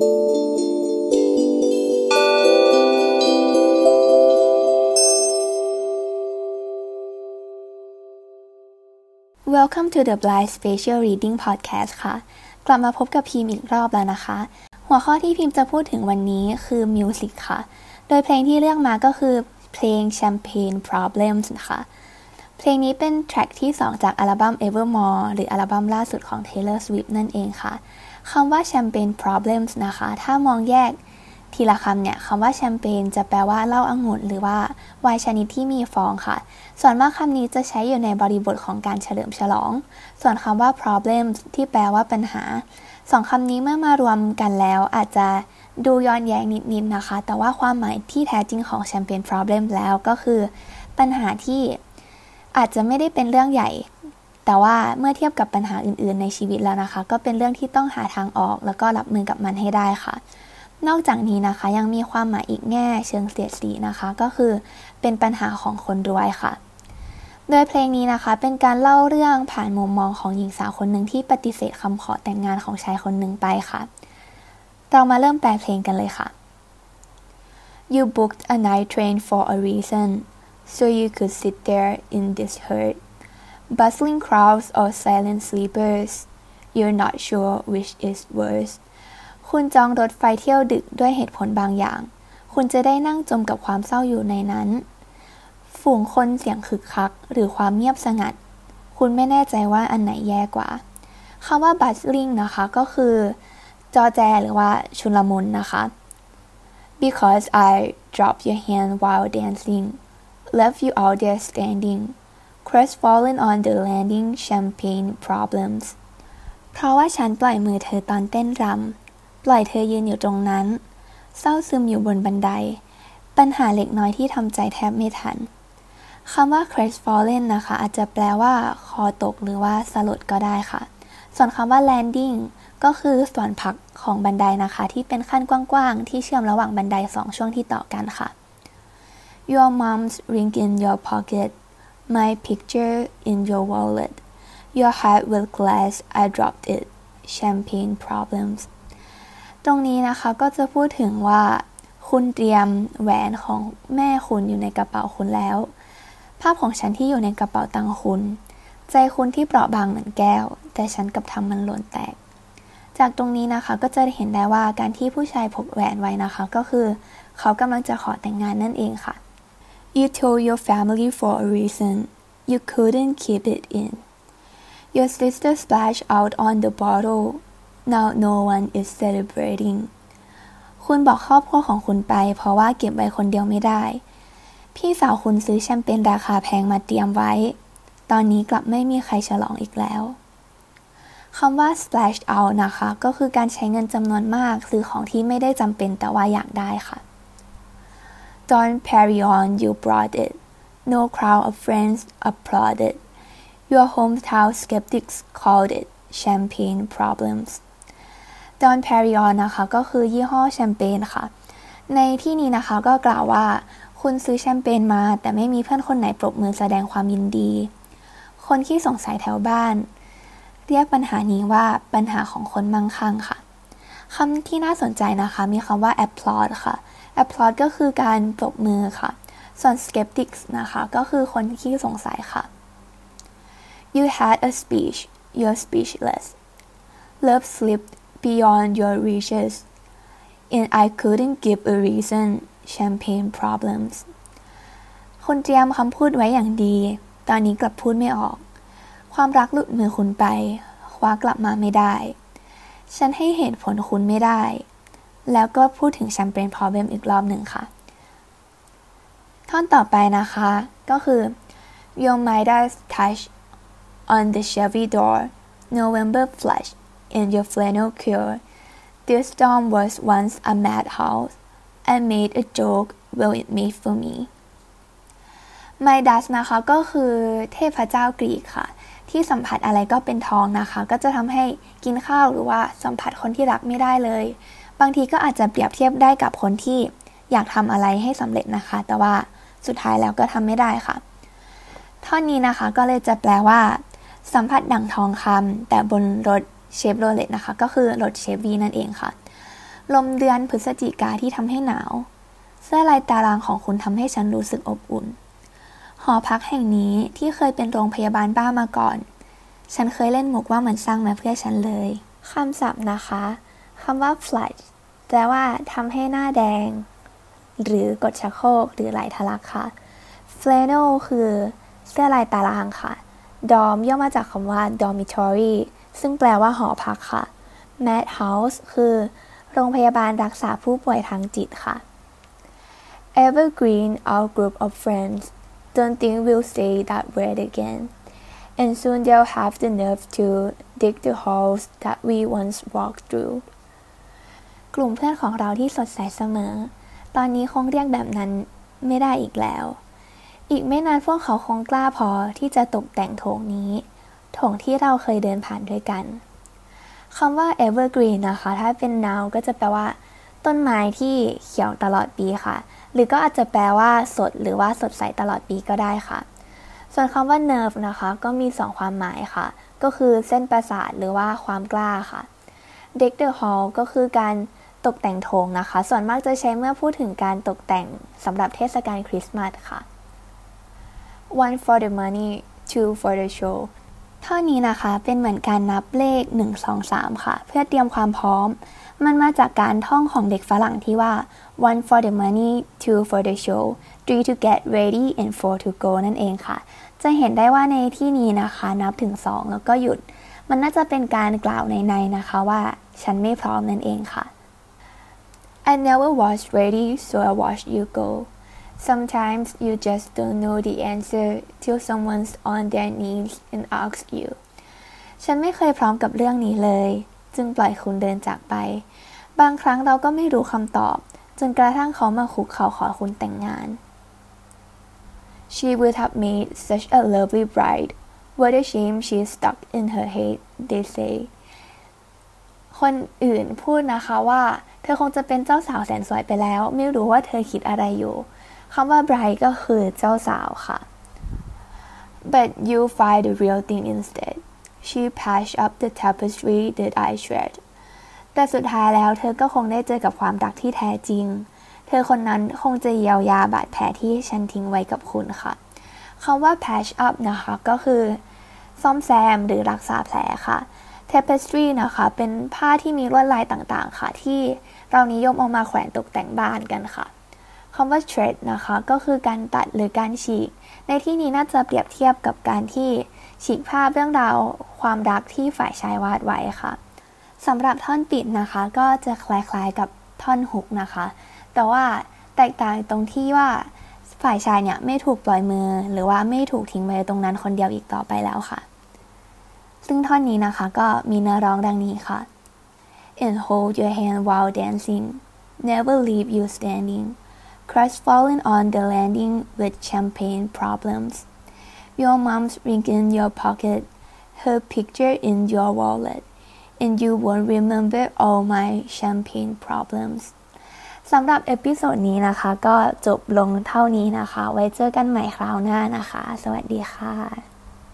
Welcome to the Blind Special Reading Podcast ค่ะ กลับมาพบกับพิมพ์อีกรอบแล้วนะคะ หัวข้อที่พิมพ์จะพูดถึงวันนี้คือมิวสิกค่ะ โดยเพลงที่เลือกมาก็คือเพลง Champagne Problems นะคะ เพลงนี้เป็นแทร็กที่ 2 จากอัลบั้ม Evermore หรืออัลบั้มล่าสุดของ Taylor Swift นั่นเองค่ะ คำว่า Champagne Problems นะคะ ถ้ามองแยกทีละคำเนี่ยคำว่าแชมเปญจะแปลว่าเหล้าอางุ่นหรือว่าไวน์ชนิดที่มีฟองค่ะ ส่วนมากคำนี้จะใช้อยู่ในบริบทของการเฉลิมฉลอง ส่วนคำว่า problem ที่แปลว่าปัญหาสองคำนี้เมื่อมารวมกันแล้วอาจจะดูย้อนแย้งนิดๆนะคะ แต่ว่าความหมายที่แท้จริงของแชมเปญ problem แล้วก็คือ ปัญหาที่อาจจะไม่ได้เป็นเรื่องใหญ่ แต่ว่าเมื่อเทียบกับปัญหาอื่นๆ ในชีวิตแล้วนะคะ ก็เป็นเรื่องที่ต้องหาทางออก แล้วก็รับมือกับมันให้ได้ค่ะ นอกจากนี้นะคะยังมีความหมายอีกแง่เชิงเสียดสีนะคะ ก็คือเป็นปัญหาของคนรวยค่ะ โดยเพลงนี้นะคะเป็นการเล่าเรื่องผ่านมุมมองของหญิงสาวคนหนึ่งที่ปฏิเสธคำขอแต่งงานของชายคนหนึ่งไปค่ะ เรามาเริ่มแปลเพลงกันเลยค่ะ You booked a night train for a reason so you could sit there in this hurt bustling crowds or silent sleepers you're not sure which is worse คุณจองรถไฟเที่ยวดึกด้วยเหตุผลบางอย่าง คุณจะได้นั่งจมกับความเศร้าอยู่ในนั้น ฝูงคนเสียงคึกคัก หรือความเงียบสงัด คุณไม่แน่ใจว่าอันไหนแย่กว่าคำว่า bustling นะคะก็คือ จอแจหรือว่าชุลมุนนะคะ because I dropped your hand while dancing left you out there standing crestfallen on the landing champagne problems เพราะว่าฉันปล่อยมือเธอตอนเต้นรำ ปล่อยเธอยืนอยู่ตรงนั้น เศร้าซึมอยู่บนบันได ปัญหาเล็กน้อยที่ทำใจแทบไม่ทัน คำว่า crestfallen นะคะ อาจจะแปลว่า คอตกหรือว่าสลดก็ได้ค่ะ ส่วนคำว่า landing ก็คือส่วนพักของบันไดนะคะ ที่เป็นขั้นกว้างๆ ที่เชื่อมระหว่างบันไดสองช่วงที่ต่อกันค่ะ Your mom's ring in your pocket my picture in your wallet your heart with glass I dropped it champagne problems ตรงนี้นะคะก็จะพูดถึงว่า คุณเตรียมแหวนของแม่คุณอยู่ในกระเป๋าคุณแล้ว ภาพของฉันที่อยู่ในกระเป๋าตังคุณ ใจคุณที่เปราะบางเหมือนแก้ว แต่ฉันกับทำมันหล่นแตก จากตรงนี้นะคะก็จะเห็นได้ว่าการที่ผู้ชายพกแหวนไว้นะคะ ก็คือ เขากำลังจะขอแต่งงานนั่นเองค่ะ You told your family for a reason you couldn't keep it in your sister splashed out on the bottle now no one is celebrating คุณบอกครอบครัวของคุณไป เพราะว่าเก็บไว้คนเดียวไม่ได้ พี่สาวคุณซื้อแชมเปญราคาแพงมาเตรียมไว้ ตอนนี้กลับไม่มีใครฉลองอีกแล้วคำว่า splash out นะคะ ก็คือการใช้เงินจำนวนมาก ซื้อของที่ไม่ได้จำเป็นแต่ว่าอยากได้ค่ะ Don't carry on you brought it no crowd of friends applauded your hometown skeptics called it champagne problems ดอนแพริออนนะคะก็คือยี่ห้อแชมเปญค่ะ ในที่นี้นะคะก็กล่าวว่า คุณซื้อแชมเปญมา แต่ไม่มีเพื่อนคนไหนปรบมือแสดงความยินดี คนที่สงสัยแถวบ้าน เรียกปัญหานี้ว่าปัญหาของคนมั่งคั่งค่ะ คำที่น่าสนใจนะคะ มีคำว่า applaud ค่ะ applaud ก็คือการปรบมือค่ะ ส่วน skeptics นะคะ ก็คือคนที่สงสัยค่ะ you had a speech you're speechless love slipped beyond your reaches and I couldn't give a reason champagne problems คุณเตรียมคำพูดไว้อย่างดี ตอนนี้กลับพูดไม่ออก ความรักหลุดมือคุณไป คว้ากลับมาไม่ได้ ฉันให้เหตุผลคุณไม่ได้ แล้วก็พูดถึงแชมเปญพรอเบมอีกรอบหนึ่งค่ะ ท่อนต่อไปนะคะ ก็คือ Your Midas touch on the Chevy door November flush in your flannel cure. This storm was once a madhouse. I made a joke well it made for me ไมดัสนะคะก็คือเทพเจ้ากรีกค่ะ ที่สัมผัสอะไรก็เป็นทองนะคะ ก็จะทำให้กินข้าวหรือว่าสัมผัสคนที่รักไม่ได้เลย บางทีก็อาจจะเปรียบเทียบได้กับคนที่อยากทำอะไรให้สำเร็จนะคะ แต่ว่าสุดท้ายแล้วก็ทำไม่ได้ค่ะ ท่อนนี้นะคะก็เลยจะแปลว่า สัมผัสดั่งทองคำแต่บนรถเชฟโรเลตนะคะ ก็คือรถเชฟวีนั่นเองค่ะ ลมเดือนพฤศจิกาที่ทำให้หนาว เสื้อลายตารางของคุณทำให้ฉันรู้สึกอบอุ่น หอพักแห่งนี้ที่เคยเป็นโรงพยาบาลบ้ามาก่อน ฉันเคยเล่นมุกว่ามันสร้างมาเพื่อฉันเลย คำศัพท์นะคะคำว่า flush แปลว่าทำให้หน้าแดง หรือกดชักโครกหรือไหลทะลักค่ะ flannel คือเสื้อลายตารางค่ะ dorm ย่อมาจากคำว่า dormitory ซึ่งแปลว่าหอพักค่ะ mad house คือ โรงพยาบาลรักษาผู้ป่วยทางจิตค่ะ evergreen our group of friends don't think we'll stay that word again and soon they'll have the nerve to dig the holes that we once walked through กลุ่มเพื่อนของเราที่สดใสเสมอ ตอนนี้คงเรียกแบบนั้นไม่ได้อีกแล้ว อีกไม่นานพวกเขาคงกล้าพอที่จะตกแต่งโถงนี้โถงที่เราเคยเดินผ่านด้วยกันคำว่า evergreen นะคะ ถ้าเป็น noun ก็จะแปลว่า ต้นไม้ที่เขียวตลอดปีค่ะ หรือก็อาจจะแปลว่าสด หรือว่าสดใสตลอดปีก็ได้ค่ะ ส่วนคำว่า nerve นะคะ ก็มีสองความหมายค่ะ ก็คือเส้นประสาทหรือว่าความกล้าค่ะ deck the hall ก็คือการตกแต่งโถงนะคะ ส่วนมากจะใช้เมื่อพูดถึงการตกแต่งสำหรับเทศกาลคริสต์มาสค่ะ one for the money two for the show เท่านี้นะคะเป็นเหมือนการนับเลข 1 2 3 ค่ะ เพื่อเตรียมความพร้อม มันมาจากการท่องของเด็กฝรั่งที่ว่า one for the money two for the show three to get ready and four to go นั่นเองค่ะ จะเห็นได้ว่าในที่นี้นะคะนับถึง 2 แล้วก็หยุด มันน่าจะเป็นการกล่าวในในนะคะว่าฉันไม่พร้อมนั่นเองค่ะ I never was ready so I watched you go Sometimes you just don't know the answer till someone's on their knees and asks you ฉันไม่เคยพร้อมกับเรื่องนี้เลย จึงปล่อยคุณเดินจากไป บางครั้งเราก็ไม่รู้คำตอบ จนกระทั่งเขามาคุกเข่าขอคุณแต่งงาน She would have made such a lovely bride What a shame she's stuck in her head they say คนอื่นพูดนะคะว่า เธอคงจะเป็นเจ้าสาวแสนสวยไปแล้ว ไม่รู้ว่าเธอคิดอะไรอยู่คำว่า bride ก็คือเจ้าสาวค่ะ but you find the real thing instead she patched up the tapestry that I shred แต่สุดท้ายแล้วเธอก็คงได้เจอกับความรักที่แท้จริง เธอคนนั้นคงจะเยียวยาบาดแผลที่ฉันทิ้งไว้กับคุณค่ะคำว่า patch up นะคะก็คือ ซ่อมแซมหรือรักษาแผลค่ะ tapestry นะคะ เป็นผ้าที่มีลวดลายต่างๆ ค่ะ ที่เรานิยมเอามาแขวนตกแต่งบ้านกันค่ะคำว่า shred นะคะ ก็คือการตัดหรือการฉีก ในที่นี้น่าจะเปรียบเทียบกับการที่ ฉีกภาพเรื่องราวความรักที่ฝ่ายชายวาดไว้ค่ะสำหรับท่อนปิดนะคะ ก็จะคล้ายๆกับท่อนฮุกนะคะ แต่ว่าแตกต่างตรงที่ว่าฝ่ายชายเนี่ยไม่ถูกปล่อยมือ หรือว่าไม่ถูกทิ้งไว้ตรงนั้นคนเดียวอีกต่อไปแล้วค่ะ ซึ่งท่อนนี้นะคะก็มีเนื้อร้องดังนี้ค่ะ and hold your hand while dancing never leave you standing crush falling on the landing with champagne problems your mom's ring in your pocket her picture in your wallet and you won't remember all my champagne problems สำหรับเอพิโซดนี้นะคะ ก็จบลงเท่านี้นะคะ ไว้เจอกันใหม่คราวหน้านะคะ สวัสดีค่ะ